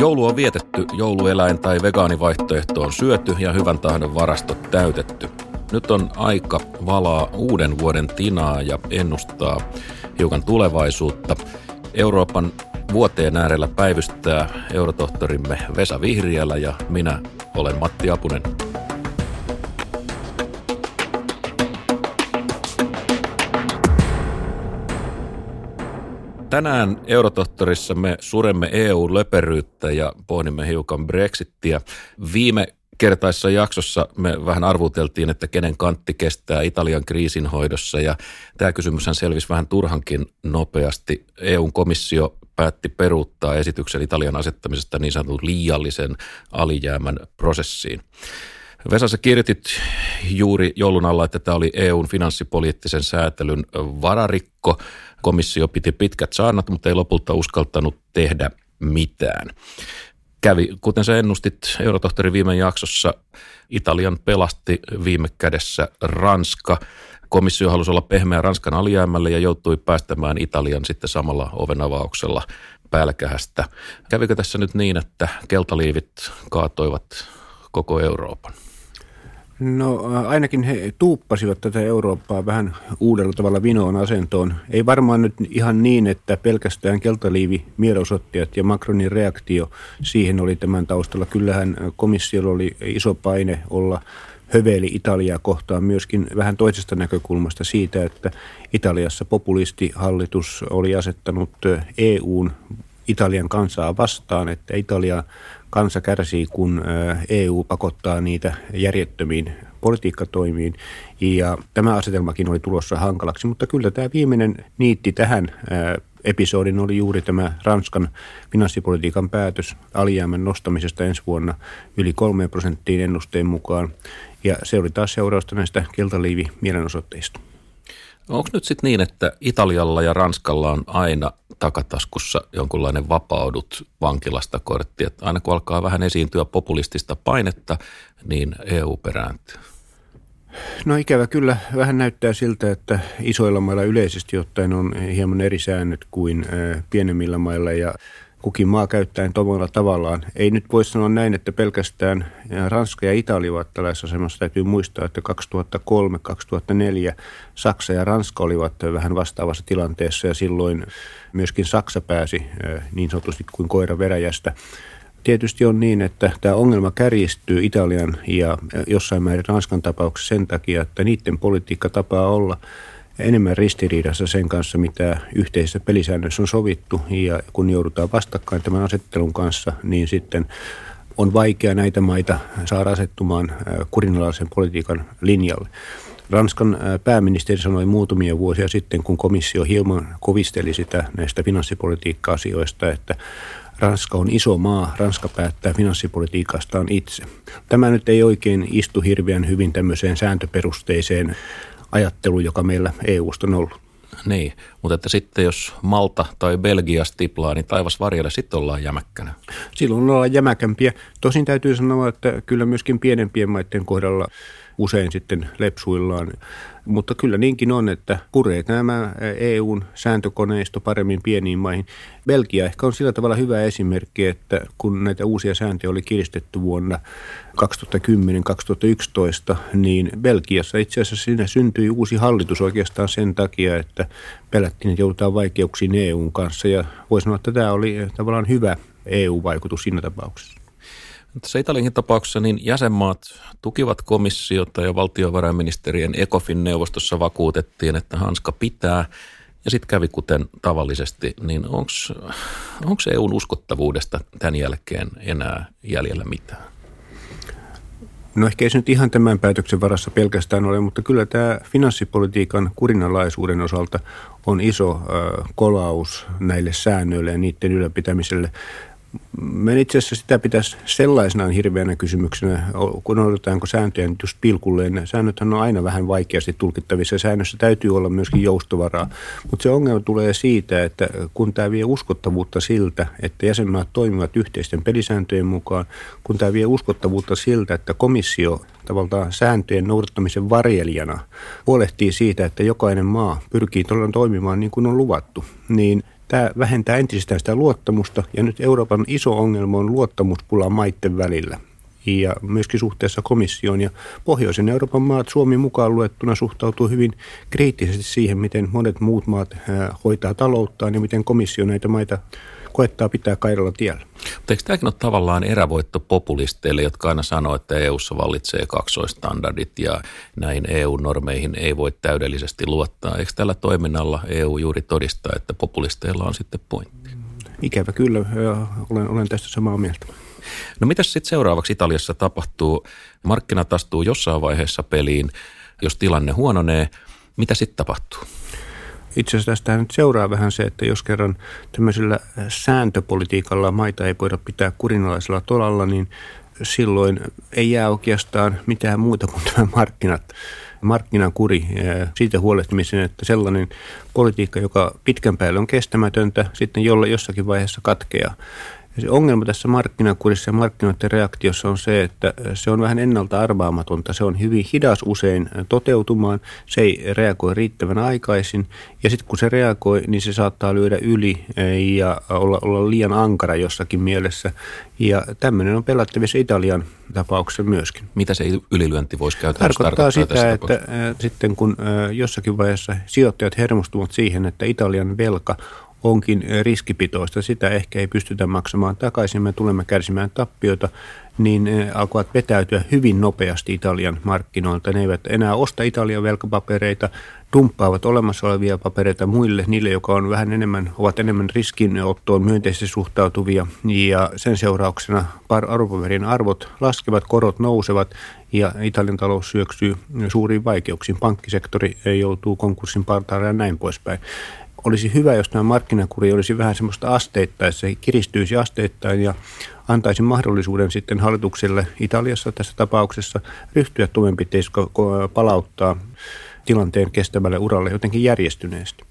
Joulu on vietetty, joulueläin tai vegaanivaihtoehto on syöty ja hyvän tahdon varastot täytetty. Nyt on aika valaa uuden vuoden tinaa ja ennustaa hiukan tulevaisuutta. Euroopan vuoteen äärellä päivystää eurotohtorimme Vesa Vihriälä ja minä olen Matti Apunen. Tänään Eurotohtorissa me suremme EU-löperyyttä ja pohdimme hiukan Brexittiä. Viime kertaissa jaksossa me vähän arvuteltiin, että kenen kantti kestää Italian kriisinhoidossa ja tämä kysymyshän selvisi vähän turhankin nopeasti. EUn komissio päätti peruuttaa esityksen Italian asettamisesta niin sanotun liiallisen alijäämän prosessiin. Vesa, sä kirjoitit juuri joulun alla, että tämä oli EUn finanssipoliittisen säätelyn vararikko. Komissio piti pitkät saarnat, mutta ei lopulta uskaltanut tehdä mitään. Kävi, kuten sä ennustit Eurotohtori viime jaksossa, Italian pelasti viime kädessä Ranska. Komissio halusi olla pehmeä Ranskan alijäämälle ja joutui päästämään Italian sitten samalla ovenavauksella pälkähästä. Kävikö tässä nyt niin, että keltaliivit kaatoivat koko Euroopan? No ainakin he tuuppasivat tätä Eurooppaa vähän uudella tavalla vinoon asentoon. Ei varmaan nyt ihan niin, että pelkästään keltaliivi mielenosoittajat ja Macronin reaktio siihen oli tämän taustalla. Kyllähän komissiolla oli iso paine olla höveli Italiaa kohtaan myöskin vähän toisesta näkökulmasta siitä, että Italiassa populistihallitus oli asettanut EUn Italian kansaa vastaan, että Italia kansa kärsii, kun EU pakottaa niitä järjettömiin politiikkatoimiin. Ja tämä asetelmakin oli tulossa hankalaksi, mutta kyllä tämä viimeinen niitti tähän episodin oli juuri tämä Ranskan finanssipolitiikan päätös alijäämän nostamisesta ensi vuonna yli kolme prosenttiin ennusteen mukaan. Ja se oli taas seurausta näistä keltaliivi-mielenosoitteista. Onko nyt sitten niin, että Italialla ja Ranskalla on aina takataskussa jonkunlainen vapaudut vankilasta kortti, että aina kun alkaa vähän esiintyä populistista painetta, niin EU perääntyy? No ikävä kyllä. Vähän näyttää siltä, että isoilla mailla yleisesti ottaen on hieman eri säännöt kuin pienemmillä mailla. Ja kukin maa käyttäen tomalla tavallaan. Ei nyt voi sanoa näin, että pelkästään Ranska ja Italia ovat tällaisessa asemassa. Täytyy muistaa, että 2003-2004 Saksa ja Ranska olivat vähän vastaavassa tilanteessa ja silloin myöskin Saksa pääsi niin sanotusti kuin koira veräjästä. Tietysti on niin, että tämä ongelma kärjistyy Italian ja jossain määrin Ranskan tapauksessa sen takia, että niiden politiikka tapaa olla – enemmän ristiriidassa sen kanssa, mitä yhteisessä pelisäännössä on sovittu. Ja kun joudutaan vastakkain tämän asettelun kanssa, niin sitten on vaikea näitä maita saada asettumaan kurinalaisen politiikan linjalle. Ranskan pääministeri sanoi muutamia vuosia sitten, kun komissio hieman kovisteli sitä näistä finanssipolitiikka-asioista, että Ranska on iso maa, Ranska päättää finanssipolitiikastaan itse. Tämä nyt ei oikein istu hirveän hyvin tämmöiseen sääntöperusteiseen ajattelu, joka meillä EUsta on ollut. Niin, mutta että sitten jos Malta tai Belgia stiplaa, niin taivas varjelle sitten ollaan jämäkkänä. Silloin ollaan jämäkämpiä. Tosin täytyy sanoa, että kyllä myöskin pienempien maiden kohdalla usein sitten lepsuillaan. Mutta kyllä niinkin on, että puree nämä EUn sääntökoneisto paremmin pieniin maihin. Belgia ehkä on sillä tavalla hyvä esimerkki, että kun näitä uusia sääntöjä oli kiristetty vuonna 2010-2011, niin Belgiassa itse asiassa siinä syntyi uusi hallitus oikeastaan sen takia, että pelättiin, että joudutaan vaikeuksiin EUn kanssa. Ja voi sanoa, että tämä oli tavallaan hyvä EU-vaikutus siinä tapauksessa. Tässä Italiankin tapauksessa niin jäsenmaat tukivat komissiota ja valtiovarainministerien ECOFIN-neuvostossa vakuutettiin, että hanska pitää ja sitten kävi kuten tavallisesti, niin onko EUn uskottavuudesta tämän jälkeen enää jäljellä mitään? No ehkä ei se nyt ihan tämän päätöksen varassa pelkästään ole, mutta kyllä tämä finanssipolitiikan kurinalaisuuden osalta on iso kolaus näille säännöille ja niiden ylläpitämiselle. Mä itse asiassa sitä pitäisi sellaisenaan hirveänä kysymyksenä, kun odotetaanko sääntöjä nyt just pilkulleen. Säännöthän on aina vähän vaikeasti tulkittavissa säännössä täytyy olla myöskin joustovaraa. Mutta se ongelma tulee siitä, että kun tämä vie uskottavuutta siltä, että jäsenmaat toimivat yhteisten pelisääntöjen mukaan, kun tämä vie uskottavuutta siltä, että komissio tavallaan sääntöjen noudattamisen varjelijana huolehtii siitä, että jokainen maa pyrkii todella toimimaan niin kuin on luvattu, niin Tämä vähentää entisestään sitä luottamusta ja nyt Euroopan iso ongelma on luottamuspula maiden välillä ja myöskin suhteessa komissioon. Ja pohjoisen Euroopan maat, Suomi mukaan luettuna, suhtautuu hyvin kriittisesti siihen, miten monet muut maat hoitaa talouttaan ja miten komissio näitä maita koettaa pitää kairalla tiellä. Mutta eikö tämäkin ole tavallaan erävoitto populisteille, jotka aina sanoo, että EU:ssa vallitsee kaksoistandardit ja näihin EU-normeihin ei voi täydellisesti luottaa. Eikö tällä toiminnalla EU juuri todistaa, että populisteilla on sitten pointti? Ikävä kyllä, olen, olen tästä samaa mieltä. No mitä sitten seuraavaksi Italiassa tapahtuu? Markkinat astuu jossain vaiheessa peliin. Jos tilanne huononee, mitä sitten tapahtuu? Itse asiassa tästä nyt seuraa vähän se, että jos kerran tämmöisellä sääntöpolitiikalla maita ei voida pitää kurinalaisella tolalla, niin silloin ei jää oikeastaan mitään muuta kuin tämä markkinat, markkinakuri siitä huolehtimisen, että sellainen politiikka, joka pitkän päälle on kestämätöntä, sitten jolla jossakin vaiheessa katkeaa. Ja se ongelma tässä markkinakurissa ja markkinoiden reaktiossa on se, että se on vähän ennalta arvaamatonta. Se on hyvin hidas usein toteutumaan, se ei reagoi riittävän aikaisin ja sitten kun se reagoi, niin se saattaa lyödä yli ja olla, olla liian ankara jossakin mielessä. Ja tämmöinen on pelattavissa Italian tapauksessa myöskin. Mitä se ylilyönti voisi käytännössä tarkoittaa? sitä, että äh, sitten kun äh, jossakin vaiheessa sijoittajat hermostuvat siihen, että Italian velka onkin riskipitoista, sitä ehkä ei pystytä maksamaan takaisin, me tulemme kärsimään tappioita, niin alkoivat vetäytyä hyvin nopeasti Italian markkinoilta. Ne eivät enää osta Italian velkapapereita, dumppaavat olemassa olevia papereita muille, niille, jotka on vähän enemmän, ovat enemmän riskinottoon myönteisesti suhtautuvia. Ja sen seurauksena arvopaperin arvot laskevat, korot nousevat ja Italian talous syöksyy suuriin vaikeuksiin. Pankkisektori joutuu konkurssin partaalle ja näin poispäin olisi hyvä, jos tämä markkinakuri olisi vähän semmoista asteittain, se kiristyisi asteittain ja antaisi mahdollisuuden sitten hallitukselle Italiassa tässä tapauksessa ryhtyä toimenpiteisiin, palauttaa tilanteen kestävälle uralle jotenkin järjestyneesti.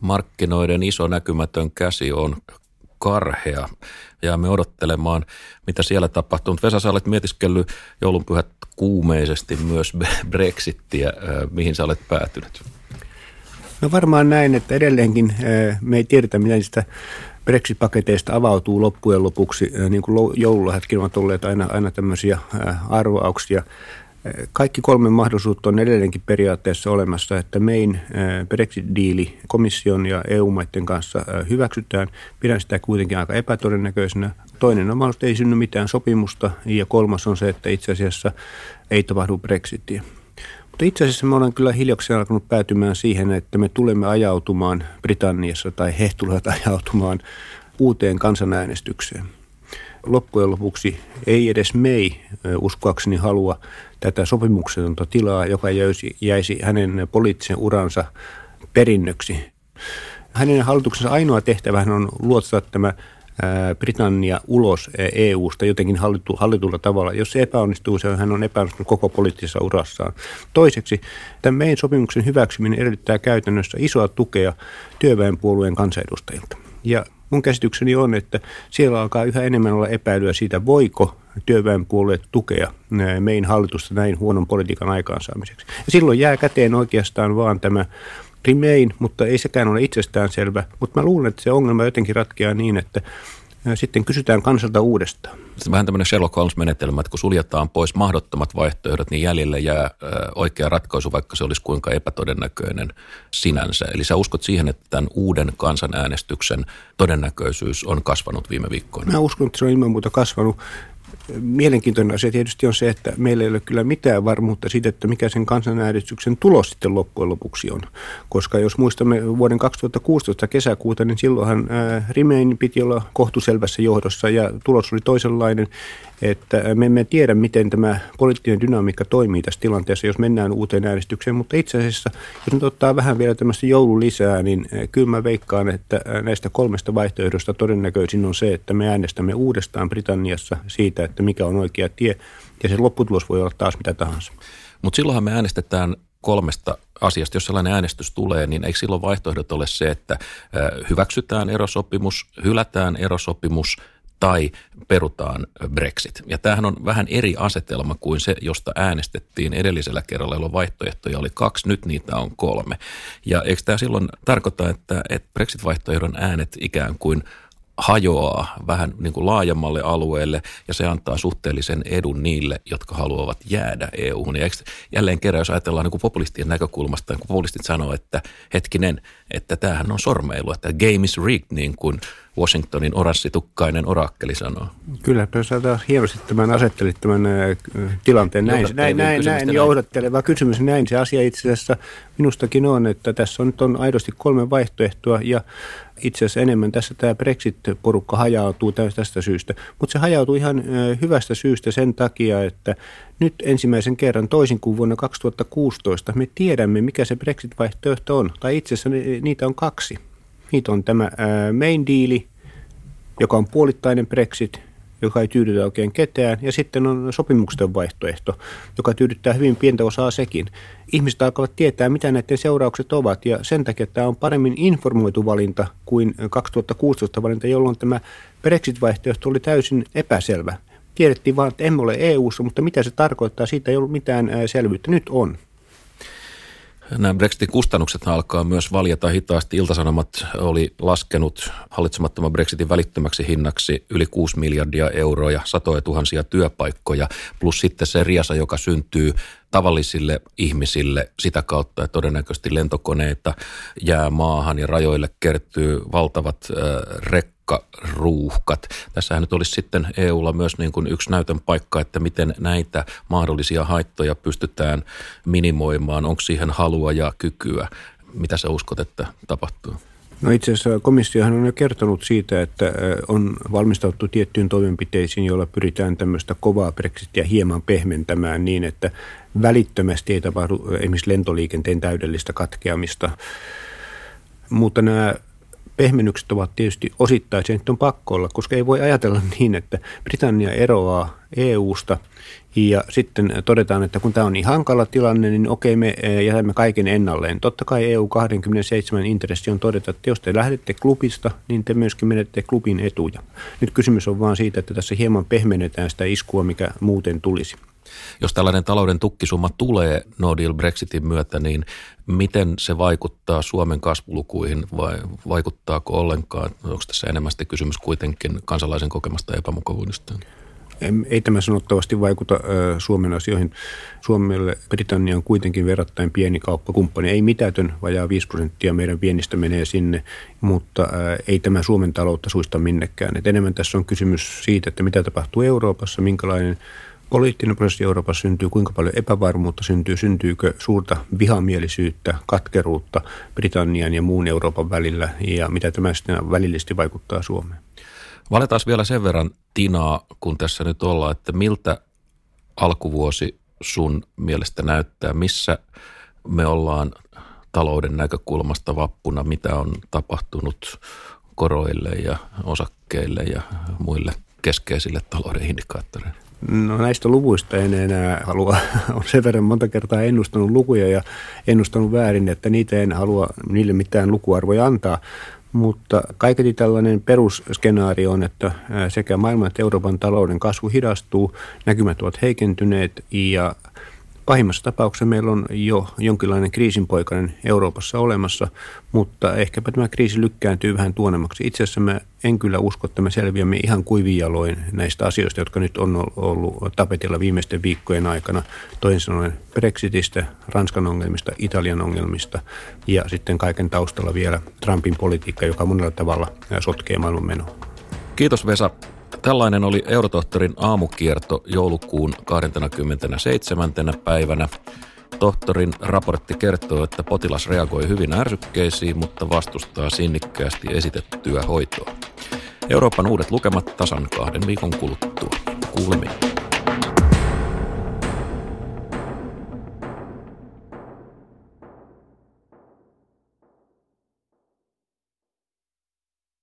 Markkinoiden iso näkymätön käsi on karhea. Jäämme odottelemaan, mitä siellä tapahtuu. Vesa, sä olet mietiskellyt joulunpyhät kuumeisesti myös Brexittiä. Mihin sä olet päätynyt? No varmaan näin, että edelleenkin me ei tiedetä, miten niistä Brexit-paketeista avautuu loppujen lopuksi. Niin kuin joululahjatkin ovat olleet aina, aina tämmöisiä arvoauksia. Kaikki kolme mahdollisuutta on edelleenkin periaatteessa olemassa, että main Brexit-diili komission ja EU-maiden kanssa hyväksytään. Pidän sitä kuitenkin aika epätodennäköisenä. Toinen on mahdollista, että ei synny mitään sopimusta ja kolmas on se, että itse asiassa ei tapahdu Brexitia. Mutta itse asiassa me olen kyllä hiljaksi alkanut päätymään siihen, että me tulemme ajautumaan Britanniassa tai he tulevat ajautumaan uuteen kansanäänestykseen. Loppujen lopuksi ei edes mei uskoakseni halua tätä sopimuksetonta tilaa, joka jäisi, jäisi hänen poliittisen uransa perinnöksi. Hänen hallituksensa ainoa tehtävä on luottaa tämä Britannia ulos EU-sta jotenkin hallitu, hallitulla tavalla. Jos se epäonnistuu, se hän on epäonnistunut koko poliittisessa urassaan. Toiseksi, tämän meidän sopimuksen hyväksyminen edellyttää käytännössä isoa tukea työväenpuolueen kansanedustajilta. Ja mun käsitykseni on, että siellä alkaa yhä enemmän olla epäilyä siitä, voiko työväenpuolueet tukea meidän hallitusta näin huonon politiikan aikaansaamiseksi. Ja silloin jää käteen oikeastaan vaan tämä Remain, mutta ei sekään ole itsestäänselvä. Mutta mä luulen, että se ongelma jotenkin ratkeaa niin, että sitten kysytään kansalta uudestaan. Sitten vähän tämmöinen Sherlock Holmes-menetelmä, että kun suljetaan pois mahdottomat vaihtoehdot, niin jäljelle jää oikea ratkaisu, vaikka se olisi kuinka epätodennäköinen sinänsä. Eli sä uskot siihen, että tämän uuden kansanäänestyksen todennäköisyys on kasvanut viime viikkoina? Mä uskon, että se on ilman muuta kasvanut mielenkiintoinen asia tietysti on se, että meillä ei ole kyllä mitään varmuutta siitä, että mikä sen kansanäänestyksen tulos sitten loppujen lopuksi on. Koska jos muistamme vuoden 2016 kesäkuuta, niin silloinhan Remain piti olla kohtuselvässä johdossa ja tulos oli toisenlainen että me emme tiedä, miten tämä poliittinen dynamiikka toimii tässä tilanteessa, jos mennään uuteen äänestykseen, mutta itse asiassa, jos nyt ottaa vähän vielä tämmöistä joululisää, niin eh, kyllä mä veikkaan, että eh, näistä kolmesta vaihtoehdosta todennäköisin on se, että me äänestämme uudestaan Britanniassa siitä, että mikä on oikea tie, ja se lopputulos voi olla taas mitä tahansa. Mutta silloinhan me äänestetään kolmesta asiasta. Jos sellainen äänestys tulee, niin eikö silloin vaihtoehdot ole se, että eh, hyväksytään erosopimus, hylätään erosopimus tai perutaan Brexit. Ja tämähän on vähän eri asetelma kuin se, josta äänestettiin edellisellä kerralla, jolloin vaihtoehtoja oli kaksi, nyt niitä on kolme. Ja eikö tämä silloin tarkoita, että, että Brexit-vaihtoehdon äänet ikään kuin hajoaa vähän niin kuin laajemmalle alueelle ja se antaa suhteellisen edun niille, jotka haluavat jäädä EU-hun. Ja jälleen kerran, jos ajatellaan niin kuin populistien näkökulmasta, kun populistit sanoo, että hetkinen, että tämähän on sormeilu, että game is rigged, niin kuin Washingtonin oranssitukkainen orakkeli sanoo. Kyllä, sä hienosti tämän asettelit tämän tilanteen näin, näin, näin, näin johdatteleva kysymys. Näin se asia itse asiassa minustakin on, että tässä on nyt on aidosti kolme vaihtoehtoa ja itse asiassa enemmän tässä tämä Brexit-porukka hajautuu tästä syystä. Mutta se hajautuu ihan hyvästä syystä sen takia, että nyt ensimmäisen kerran toisin kuin vuonna 2016 me tiedämme, mikä se Brexit-vaihtoehto on. Tai itse asiassa niitä on kaksi. Niitä on tämä main deali, joka on puolittainen Brexit, joka ei tyydytä oikein ketään, ja sitten on sopimuksen vaihtoehto, joka tyydyttää hyvin pientä osaa sekin. Ihmiset alkavat tietää, mitä näiden seuraukset ovat, ja sen takia tämä on paremmin informoitu valinta kuin 2016 valinta, jolloin tämä Brexit-vaihtoehto oli täysin epäselvä. Tiedettiin vain, että emme ole EU-ssa, mutta mitä se tarkoittaa, siitä ei ollut mitään selvyyttä. Nyt on. Nämä Brexitin kustannukset alkaa myös valjata hitaasti. Iltasanomat oli laskenut hallitsemattoman Brexitin välittömäksi hinnaksi yli 6 miljardia euroa ja satoja tuhansia työpaikkoja, plus sitten se riasa, joka syntyy tavallisille ihmisille sitä kautta, että todennäköisesti lentokoneita jää maahan ja rajoille kertyy valtavat rek ruuhkat. Tässähän nyt olisi sitten EUlla myös niin kuin yksi näytön paikka, että miten näitä mahdollisia haittoja pystytään minimoimaan. Onko siihen halua ja kykyä? Mitä sä uskot, että tapahtuu? No itse asiassa komissiohan on jo kertonut siitä, että on valmistauttu tiettyyn toimenpiteisiin, joilla pyritään tämmöistä kovaa Brexitia hieman pehmentämään niin, että välittömästi ei tapahdu esimerkiksi lentoliikenteen täydellistä katkeamista. Mutta nämä pehmennykset ovat tietysti osittain, se on pakko olla, koska ei voi ajatella niin, että Britannia eroaa EU-sta ja sitten todetaan, että kun tämä on niin hankala tilanne, niin okei, me eh, jätämme kaiken ennalleen. Totta kai EU-27 intressi on todeta, että jos te lähdette klubista, niin te myöskin menette klubin etuja. Nyt kysymys on vaan siitä, että tässä hieman pehmennetään sitä iskua, mikä muuten tulisi. Jos tällainen talouden tukkisumma tulee no deal Brexitin myötä, niin miten se vaikuttaa Suomen kasvulukuihin vai vaikuttaako ollenkaan? Onko tässä enemmän kysymys kuitenkin kansalaisen kokemasta epämukavuudesta? Ei tämä sanottavasti vaikuta Suomen asioihin. Suomelle Britannia on kuitenkin verrattain pieni kauppakumppani. Ei mitätön, vajaa 5 prosenttia meidän viennistä menee sinne, mutta ei tämä Suomen taloutta suista minnekään. Et enemmän tässä on kysymys siitä, että mitä tapahtuu Euroopassa, minkälainen poliittinen prosessi Euroopassa syntyy, kuinka paljon epävarmuutta syntyy, syntyykö suurta vihamielisyyttä, katkeruutta Britannian ja muun Euroopan välillä ja mitä tämä sitten välillisesti vaikuttaa Suomeen. Valetaan vielä sen verran Tinaa, kun tässä nyt ollaan, että miltä alkuvuosi sun mielestä näyttää, missä me ollaan talouden näkökulmasta vappuna, mitä on tapahtunut koroille ja osakkeille ja muille keskeisille talouden indikaattoreille? No näistä luvuista en enää halua, on sen verran monta kertaa ennustanut lukuja ja ennustanut väärin, että niitä en halua niille mitään lukuarvoja antaa. Mutta kaiketi tällainen perusskenaario on, että sekä maailman että Euroopan talouden kasvu hidastuu, näkymät ovat heikentyneet ja Pahimmassa tapauksessa meillä on jo jonkinlainen kriisinpoikainen Euroopassa olemassa, mutta ehkäpä tämä kriisi lykkääntyy vähän tuonemmaksi. Itse asiassa mä en kyllä usko, että me selviämme ihan kuivijaloin näistä asioista, jotka nyt on ollut tapetilla viimeisten viikkojen aikana. Toisin sanoen Brexitistä, Ranskan ongelmista, Italian ongelmista ja sitten kaiken taustalla vielä Trumpin politiikka, joka monella tavalla sotkee maailman menoa. Kiitos Vesa. Tällainen oli Eurotohtorin aamukierto joulukuun 27. päivänä. Tohtorin raportti kertoo, että potilas reagoi hyvin ärsykkeisiin, mutta vastustaa sinnikkäästi esitettyä hoitoa. Euroopan uudet lukemat tasan kahden viikon kuluttua. Kuulemiin.